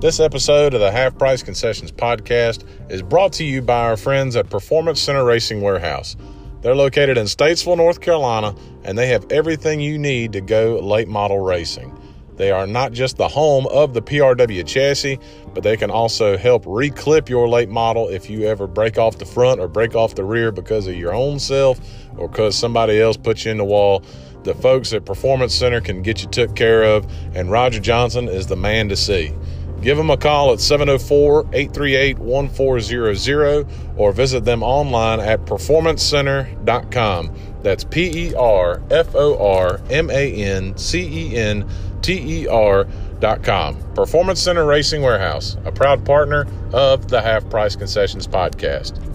This episode of the Half Price Concessions podcast is brought to you by our friends at Performance Center Racing Warehouse. They're located in Statesville, North Carolina, and they have everything you need to go late model racing. They are not just the home of the PRW chassis, but they can also help reclip your late model if you ever break off the front or break off the rear because of your own self or because somebody else put you in the wall. The folks at Performance Center can get you took care of, and Roger Johnson is the man to see. Give them a call at 704 838 1400 or visit them online at performancecenter.com. That's P E R F O R M A N C E N T E R.com. Performance Center Racing Warehouse, a proud partner of the Half Price Concessions podcast.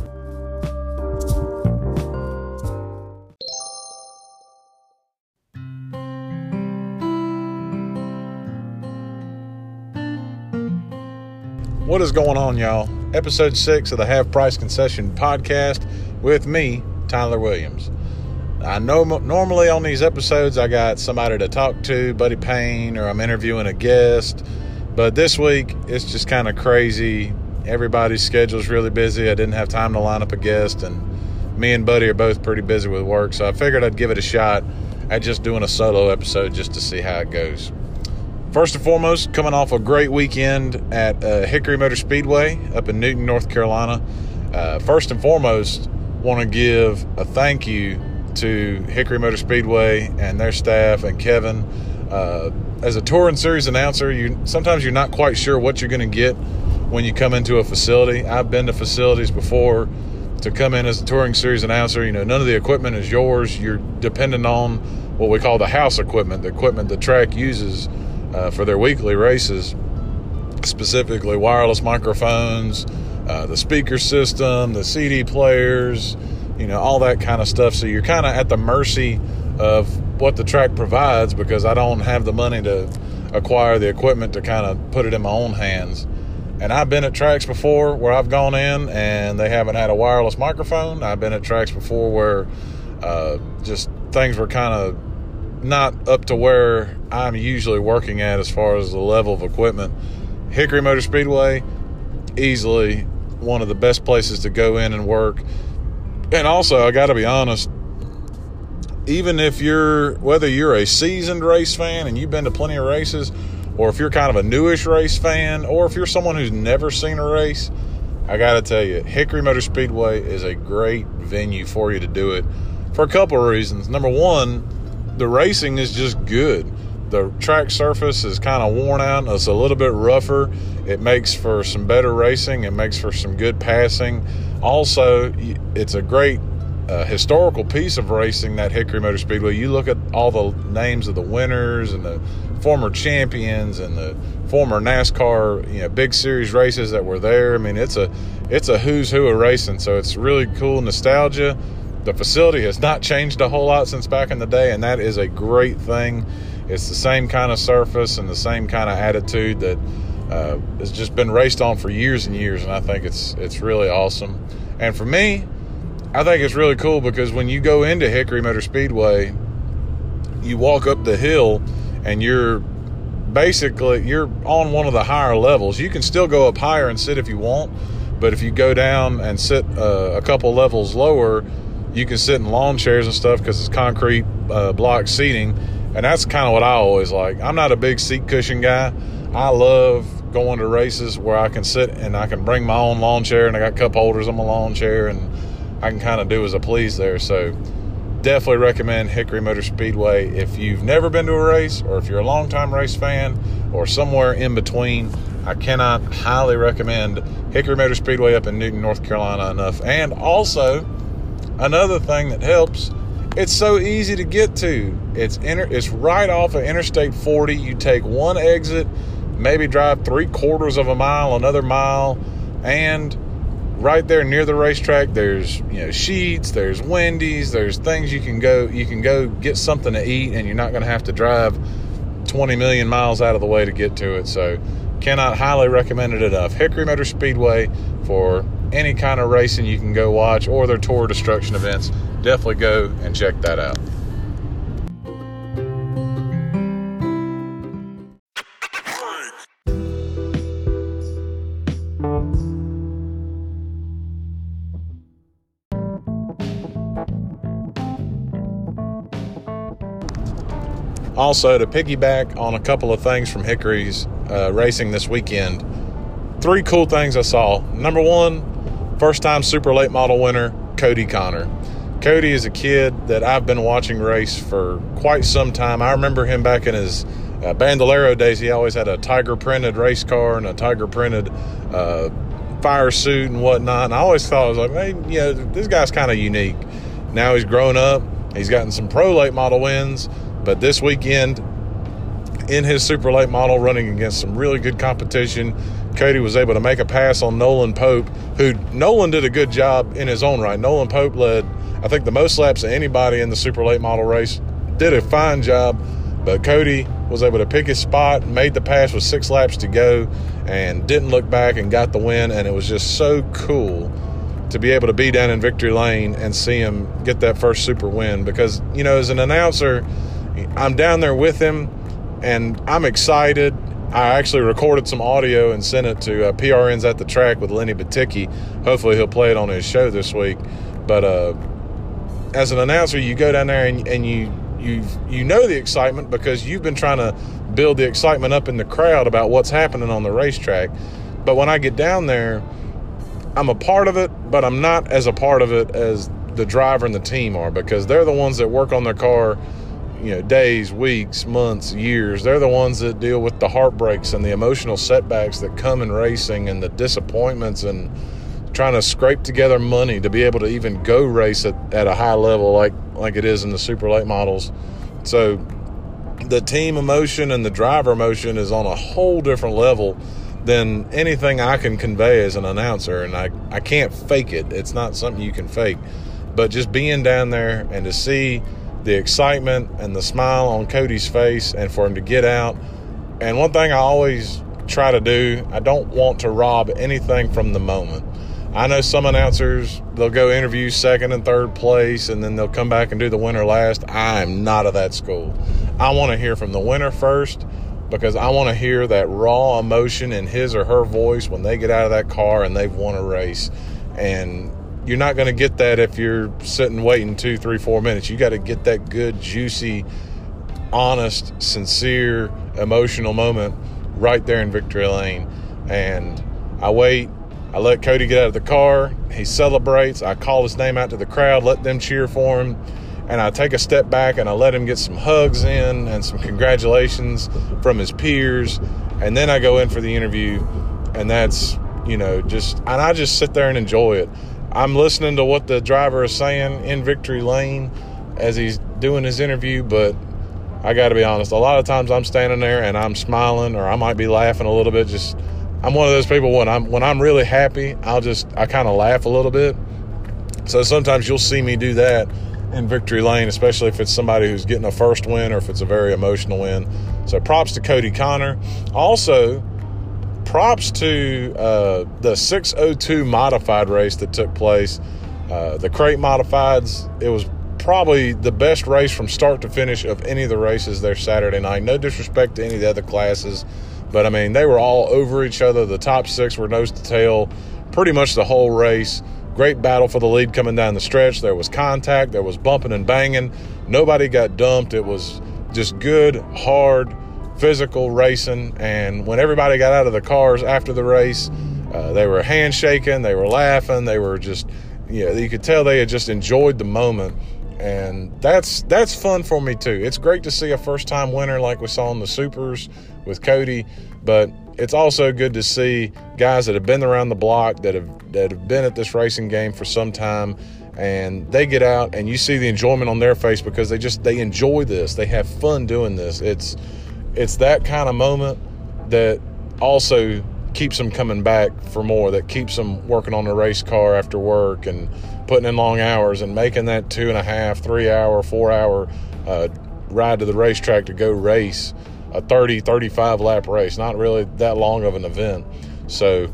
What is going on, y'all? Episode six of the Half Price Concession podcast with me, Tyler Williams. I know normally on these episodes I got somebody to talk to, Buddy Payne, or I'm interviewing a guest, but this week it's just kind of crazy. Everybody's schedule's really busy. I didn't have time to line up a guest, and me and Buddy are both pretty busy with work, so I figured I'd give it a shot at just doing a solo episode just to see how it goes. First and foremost, coming off a great weekend at uh, Hickory Motor Speedway up in Newton, North Carolina. Uh, first and foremost, want to give a thank you to Hickory Motor Speedway and their staff and Kevin. Uh, as a touring series announcer, you sometimes you're not quite sure what you're going to get when you come into a facility. I've been to facilities before to come in as a touring series announcer. You know, none of the equipment is yours. You're dependent on what we call the house equipment, the equipment the track uses uh, for their weekly races, specifically wireless microphones, uh, the speaker system, the CD players, you know, all that kind of stuff. So you're kind of at the mercy of what the track provides because I don't have the money to acquire the equipment to kind of put it in my own hands. And I've been at tracks before where I've gone in and they haven't had a wireless microphone. I've been at tracks before where uh, just things were kind of not up to where I'm usually working at as far as the level of equipment. Hickory Motor Speedway, easily one of the best places to go in and work. And also, I got to be honest, even if you're, whether you're a seasoned race fan and you've been to plenty of races, or if you're kind of a newish race fan, or if you're someone who's never seen a race, I got to tell you, Hickory Motor Speedway is a great venue for you to do it for a couple of reasons. Number one, the racing is just good. The track surface is kind of worn out. It's a little bit rougher. It makes for some better racing. It makes for some good passing. Also, it's a great uh, historical piece of racing that Hickory Motor Speedway. You look at all the names of the winners and the former champions and the former NASCAR, you know, big series races that were there. I mean, it's a it's a who's who of racing. So it's really cool nostalgia. The facility has not changed a whole lot since back in the day, and that is a great thing. It's the same kind of surface and the same kind of attitude that uh, has just been raced on for years and years, and I think it's it's really awesome. And for me, I think it's really cool because when you go into Hickory Motor Speedway, you walk up the hill, and you're basically you're on one of the higher levels. You can still go up higher and sit if you want, but if you go down and sit uh, a couple levels lower, you can sit in lawn chairs and stuff because it's concrete uh, block seating, and that's kind of what I always like. I'm not a big seat cushion guy. I love going to races where I can sit and I can bring my own lawn chair, and I got cup holders on my lawn chair, and I can kind of do as I please there. So definitely recommend Hickory Motor Speedway if you've never been to a race, or if you're a longtime race fan, or somewhere in between. I cannot highly recommend Hickory Motor Speedway up in Newton, North Carolina enough. And also, Another thing that helps, it's so easy to get to. It's inter, it's right off of Interstate 40. You take one exit, maybe drive three quarters of a mile, another mile, and right there near the racetrack there's you know Sheetz there's wendy's there's things you can go you can go get something to eat and you're not going to have to drive 20 million miles out of the way to get to it so Cannot highly recommend it enough. Hickory Motor Speedway for any kind of racing you can go watch or their tour destruction events. Definitely go and check that out. Also, to piggyback on a couple of things from Hickory's uh, racing this weekend, three cool things I saw. Number one, first time super late model winner, Cody Connor. Cody is a kid that I've been watching race for quite some time. I remember him back in his uh, Bandolero days. He always had a tiger printed race car and a tiger printed uh, fire suit and whatnot. And I always thought I was like, hey, you know, this guy's kind of unique. Now he's grown up. He's gotten some pro late model wins, but this weekend in his super late model, running against some really good competition, Cody was able to make a pass on Nolan Pope, who Nolan did a good job in his own right. Nolan Pope led, I think, the most laps of anybody in the super late model race. Did a fine job, but Cody was able to pick his spot, made the pass with six laps to go, and didn't look back and got the win. And it was just so cool to be able to be down in victory lane and see him get that first super win because you know as an announcer i'm down there with him and i'm excited. I actually recorded some audio and sent it to uh, prns at the track with Lenny Batycki hopefully he'll play it on his show this week. But uh, as an announcer you go down there and, and you you you know the excitement because you've been trying to build the excitement up in the crowd about what's happening on the racetrack. But when i get down there I'm a part of it, but I'm not as a part of it as the driver and the team are because they're the ones that work on their car, you know, days, weeks, months, years. They're the ones that deal with the heartbreaks and the emotional setbacks that come in racing and the disappointments and trying to scrape together money to be able to even go race at, at a high level like like it is in the super late models. So the team emotion and the driver emotion is on a whole different level than anything I can convey as an announcer. And I, I can't fake it. It's not something you can fake. But just being down there and to see the excitement and the smile on Cody's face and for him to get out. And one thing I always try to do, I don't want to rob anything from the moment. I know some announcers, they'll go interview second and third place and then they'll come back and do the winner last. I'm not of that school. I want to hear from the winner first because I want to hear that raw emotion in his or her voice when they get out of that car and they've won a race. And you're not going to get that if you're sitting waiting two, three, four minutes. You got to get that good, juicy, honest, sincere, emotional moment right there in victory lane. And I wait. I let Cody get out of the car. He celebrates. I call his name out to the crowd, let them cheer for him and I take a step back and I let him get some hugs in and some congratulations from his peers. And then I go in for the interview, and that's, you know, just, and I just sit there and enjoy it. I'm listening to what the driver is saying in victory lane as he's doing his interview, but I got to be honest, a lot of times I'm standing there and I'm smiling or I might be laughing a little bit. Just, I'm one of those people when I'm, when I'm really happy, I'll just, I kind of laugh a little bit. So sometimes you'll see me do that in victory lane, especially if it's somebody who's getting a first win or if it's a very emotional win. So props to Cody Connor. Also, props to uh, the 602 modified race that took place. Uh, the crate modifieds, it was probably the best race from start to finish of any of the races there Saturday night. No disrespect to any of the other classes, but I mean, they were all over each other. The top six were nose to tail pretty much the whole race. Great battle for the lead coming down the stretch. There was contact, there was bumping and banging. Nobody got dumped. It was just good, hard, physical racing. And when everybody got out of the cars after the race, uh, they were handshaking, they were laughing, they were just, you know, you could tell they had just enjoyed the moment. And that's that's fun for me too. It's great to see a first time winner like we saw in the supers with Cody, but it's also good to see guys that have been around the block that have that have been at this racing game for some time and they get out and you see the enjoyment on their face because they just they enjoy this they have fun doing this it's it's that kind of moment that also keeps them coming back for more that keeps them working on the race car after work and putting in long hours and making that two and a half three hour four hour uh, ride to the racetrack to go race a 30, 35 lap race, not really that long of an event. So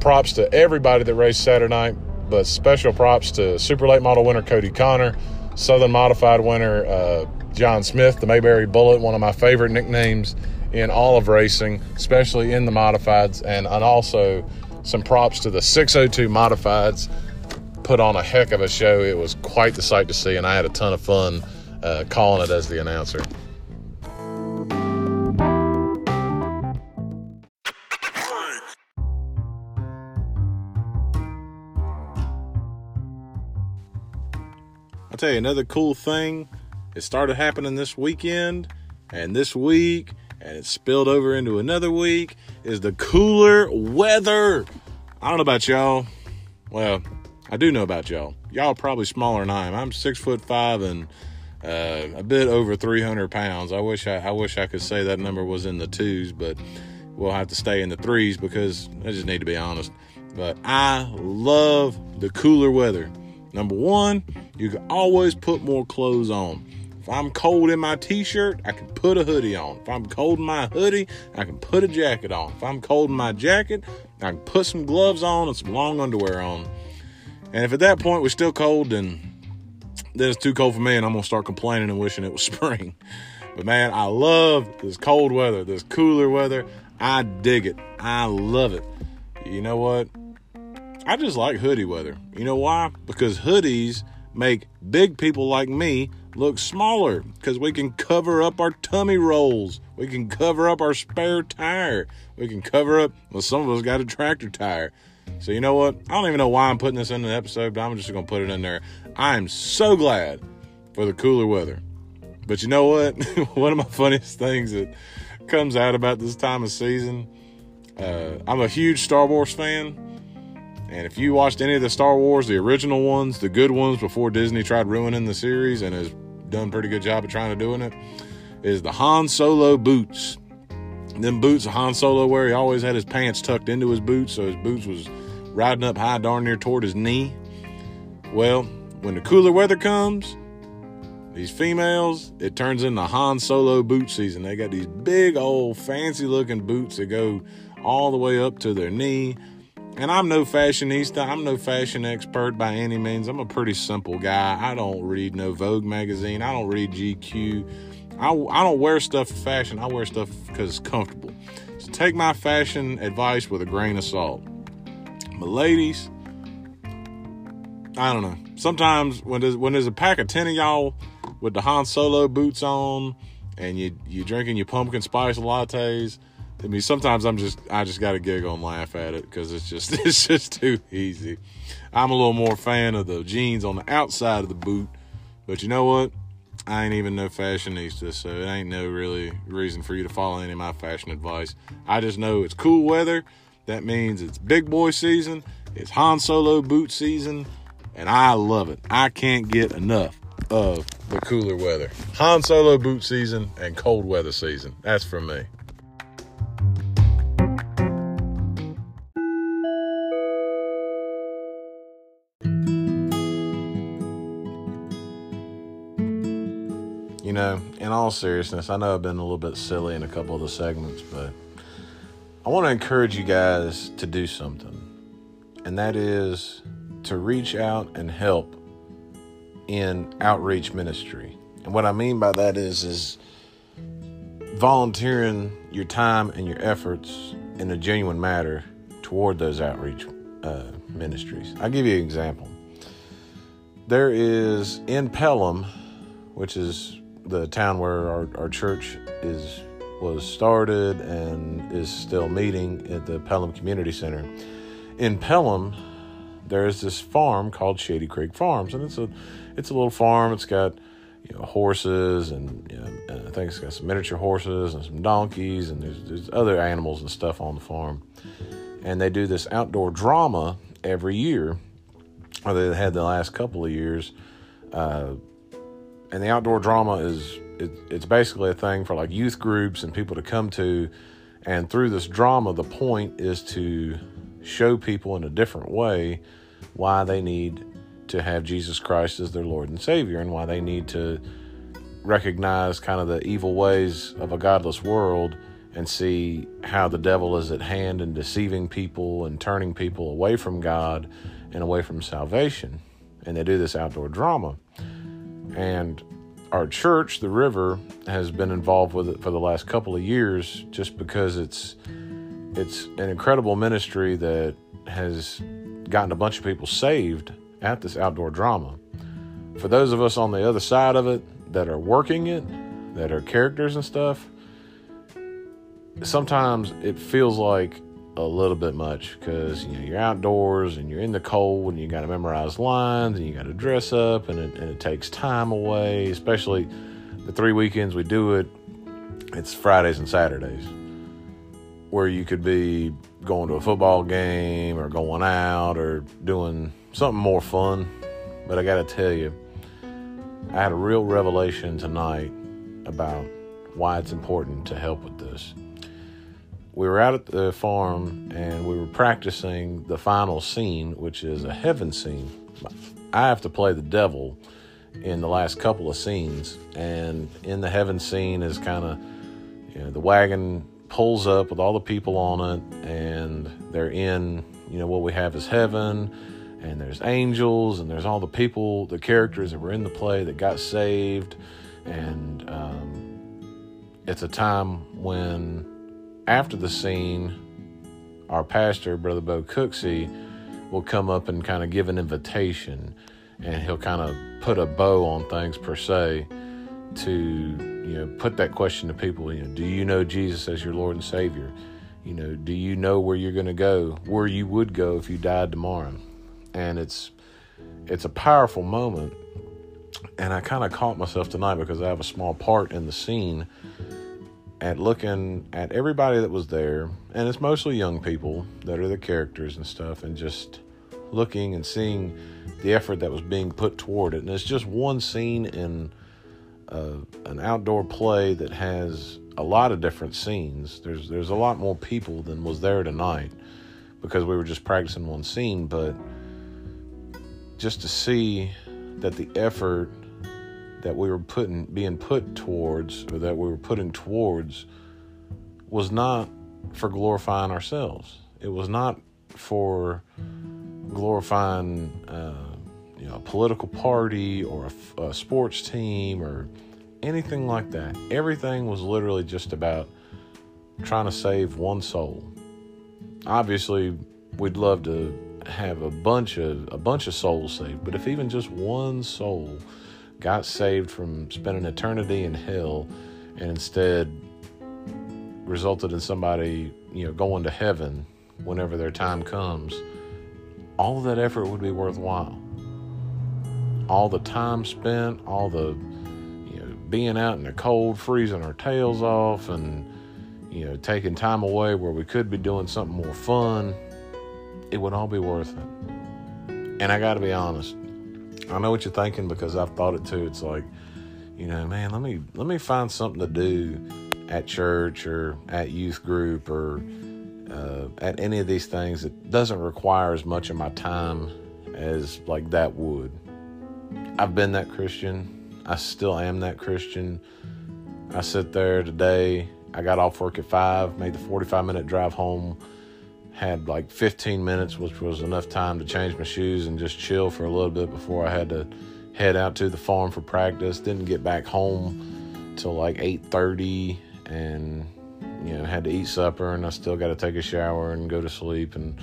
props to everybody that raced Saturday night, but special props to Super Late Model winner Cody Connor, Southern Modified winner uh, John Smith, the Mayberry Bullet, one of my favorite nicknames in all of racing, especially in the modifieds, and, and also some props to the 602 modifieds. Put on a heck of a show. It was quite the sight to see, and I had a ton of fun uh, calling it as the announcer. I'll tell you another cool thing it started happening this weekend and this week, and it spilled over into another week. Is the cooler weather? I don't know about y'all. Well, I do know about y'all. Y'all probably smaller than I am. I'm six foot five and uh, a bit over 300 pounds. I wish I, I wish I could say that number was in the twos, but we'll have to stay in the threes because I just need to be honest. But I love the cooler weather. Number one, you can always put more clothes on. If I'm cold in my t-shirt, I can put a hoodie on. If I'm cold in my hoodie, I can put a jacket on. If I'm cold in my jacket, I can put some gloves on and some long underwear on. And if at that point we're still cold, then then it's too cold for me, and I'm gonna start complaining and wishing it was spring. But man, I love this cold weather, this cooler weather. I dig it. I love it. You know what? I just like hoodie weather. You know why? Because hoodies make big people like me look smaller because we can cover up our tummy rolls. We can cover up our spare tire. We can cover up, well, some of us got a tractor tire. So, you know what? I don't even know why I'm putting this in the episode, but I'm just going to put it in there. I'm so glad for the cooler weather. But you know what? One of my funniest things that comes out about this time of season, uh, I'm a huge Star Wars fan. And if you watched any of the Star Wars, the original ones, the good ones before Disney tried ruining the series and has done pretty good job of trying to doing it, is the Han Solo boots. Them boots Han Solo wear, he always had his pants tucked into his boots, so his boots was riding up high darn near toward his knee. Well, when the cooler weather comes, these females, it turns into Han Solo boot season. They got these big old fancy looking boots that go all the way up to their knee. And I'm no fashionista. I'm no fashion expert by any means. I'm a pretty simple guy. I don't read no Vogue magazine. I don't read GQ. I, I don't wear stuff for fashion. I wear stuff because it's comfortable. So take my fashion advice with a grain of salt. But ladies, I don't know. Sometimes when there's when there's a pack of ten of y'all with the Han Solo boots on, and you you drinking your pumpkin spice lattes, I mean sometimes I'm just I just got to giggle and laugh at it because it's just it's just too easy. I'm a little more fan of the jeans on the outside of the boot, but you know what? I ain't even no fashionista, so it ain't no really reason for you to follow any of my fashion advice. I just know it's cool weather. That means it's big boy season. It's Han Solo boot season, and I love it. I can't get enough of the cooler weather. Han Solo boot season and cold weather season. That's for me. You know, in all seriousness, I know I've been a little bit silly in a couple of the segments, but I want to encourage you guys to do something, and that is to reach out and help in outreach ministry. And what I mean by that is is volunteering your time and your efforts in a genuine matter toward those outreach uh, ministries. I'll give you an example. There is in Pelham, which is the town where our, our church is was started and is still meeting at the Pelham Community Center. In Pelham, there is this farm called Shady Creek Farms, and it's a it's a little farm. It's got you know horses and, you know, and I think it's got some miniature horses and some donkeys and there's, there's other animals and stuff on the farm. And they do this outdoor drama every year, or they had the last couple of years. Uh, and the outdoor drama is it, it's basically a thing for like youth groups and people to come to and through this drama the point is to show people in a different way why they need to have Jesus Christ as their Lord and Savior and why they need to recognize kind of the evil ways of a godless world and see how the devil is at hand and deceiving people and turning people away from God and away from salvation. And they do this outdoor drama. And our church, the River, has been involved with it for the last couple of years just because it's it's an incredible ministry that has gotten a bunch of people saved at this outdoor drama. For those of us on the other side of it that are working it, that are characters and stuff, sometimes it feels like a little bit much because you know you're outdoors and you're in the cold and you got to memorize lines and you got to dress up and it, and it takes time away. Especially the three weekends we do it, it's Fridays and Saturdays where you could be going to a football game or going out or doing something more fun. But I got to tell you, I had a real revelation tonight about why it's important to help with this we were out at the farm and we were practicing the final scene, which is a heaven scene. I have to play the devil in the last couple of scenes, and in the heaven scene is kind of you know the wagon pulls up with all the people on it, and they're in you know what we have is heaven, and there's angels, and there's all the people, the characters that were in the play that got saved, and um, it's a time when after the scene, our pastor, Brother Bo Cooksey, will come up and kind of give an invitation and he'll kind of put a bow on things per se to you know put that question to people you know do you know jesus as your lord and savior? You know do you know where you're going to go where you would go if you died tomorrow? And it's it's a powerful moment and i kind of caught myself tonight because i have a small part in the scene at looking at everybody that was there, and it's mostly young people that are the characters and stuff, and just looking and seeing the effort that was being put toward it. And it's just one scene in uh, an outdoor play that has a lot of different scenes. There's there's a lot more people than was there tonight because we were just practicing one scene, but just to see that the effort that we were putting being put towards or that we were putting towards was not for glorifying ourselves. It was not for glorifying uh, you know a political party or a, a sports team or anything like that. Everything was literally just about trying to save one soul. Obviously, we'd love to have a bunch of a bunch of souls saved, but if even just one soul got saved from spending eternity in hell and instead resulted in somebody, you know, going to heaven whenever their time comes, all that effort would be worthwhile. All the time spent, all the, you know, being out in the cold, freezing our tails off, and, you know, taking time away where we could be doing something more fun, it would all be worth it. And I got to be honest, I know what you're thinking because I've thought it too. It's like, you know, man, let me let me find something to do at church or at youth group or uh, at any of these things that doesn't require as much of my time as like that would. I've been that Christian. I still am that Christian. I sit there today. I got off work at five, made the 45 minute drive home had like 15 minutes, which was enough time to change my shoes and just chill for a little bit before I had to head out to the farm for practice. Didn't get back home till like 8:30, and you know had to eat supper, and I still got to take a shower and go to sleep and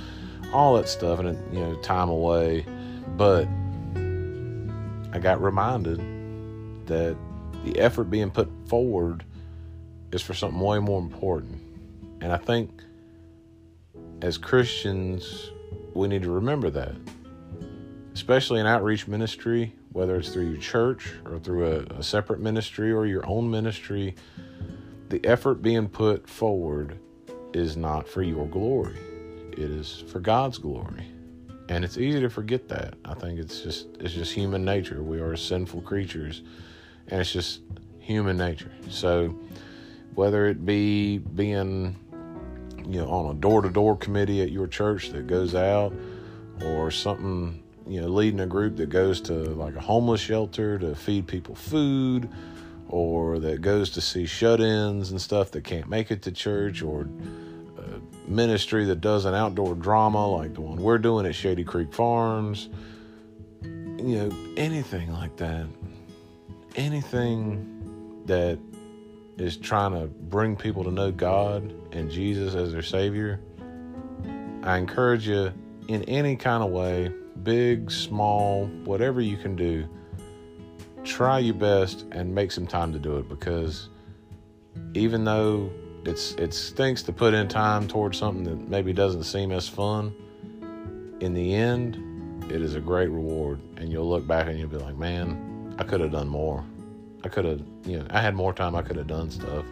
all that stuff, and it, you know time away. But I got reminded that the effort being put forward is for something way more important, and I think as Christians, we need to remember that, especially in outreach ministry, whether it's through your church or through a, a separate ministry or your own ministry, the effort being put forward is not for your glory, it is for God's glory. And it's easy to forget that. I think it's just it's just human nature. We are sinful creatures, and it's just human nature. So whether it be being you know on a door to door committee at your church that goes out, or something you know leading a group that goes to like a homeless shelter to feed people food, or that goes to see shut-ins and stuff that can't make it to church, or ministry that does an outdoor drama like the one we're doing at Shady Creek Farms. You know, anything like that. Anything that is trying to bring people to know God and Jesus as their Savior, I encourage you in any kind of way, big, small, whatever you can do, try your best and make some time to do it because even though it's it stinks to put in time towards something that maybe doesn't seem as fun. In the end, it is a great reward, and you'll look back and you'll be like, "Man, I could have done more. I could have, you know, I had more time. I could have done stuff."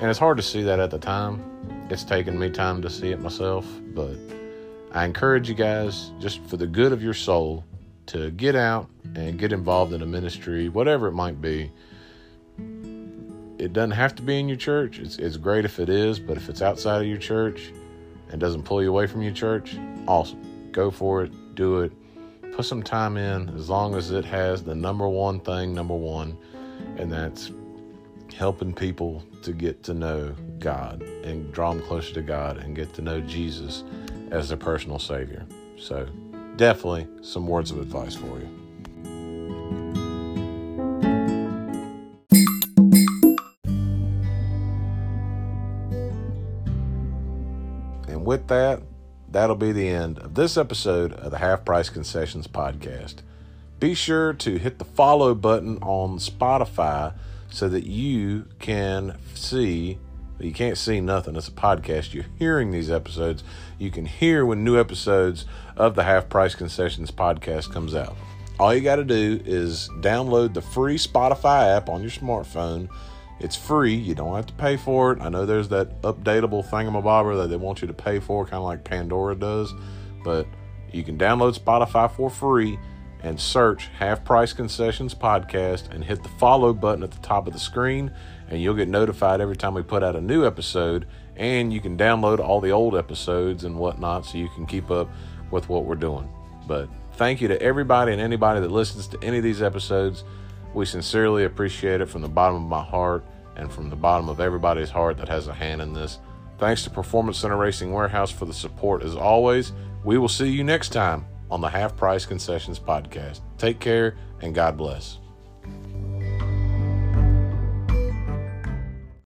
And it's hard to see that at the time. It's taken me time to see it myself, but I encourage you guys, just for the good of your soul, to get out and get involved in a ministry, whatever it might be it doesn't have to be in your church. It's, it's great if it is, but if it's outside of your church and doesn't pull you away from your church, awesome. Go for it, do it. Put some time in as long as it has the number one thing, number one, and that's helping people to get to know God and draw them closer to God and get to know Jesus as their personal Savior. So, definitely some words of advice for you. And with that, that'll be the end of this episode of the Half Price Concessions podcast. Be sure to hit the follow button on Spotify so that you can see. You can't see nothing. It's a podcast. You're hearing these episodes. You can hear when new episodes of the Half Price Concessions podcast comes out. All you got to do is download the free Spotify app on your smartphone it's free. You don't have to pay for it. I know there's that updatable thingamabobber that they want you to pay for, kind of like Pandora does. But you can download Spotify for free and search Half Price Concessions Podcast and hit the follow button at the top of the screen, and you'll get notified every time we put out a new episode. And you can download all the old episodes and whatnot so you can keep up with what we're doing. But thank you to everybody and anybody that listens to any of these episodes. We sincerely appreciate it from the bottom of my heart and from the bottom of everybody's heart that has a hand in this. Thanks to Performance Center Racing Warehouse for the support as always. We will see you next time on the Half Price Concessions Podcast. Take care and God bless.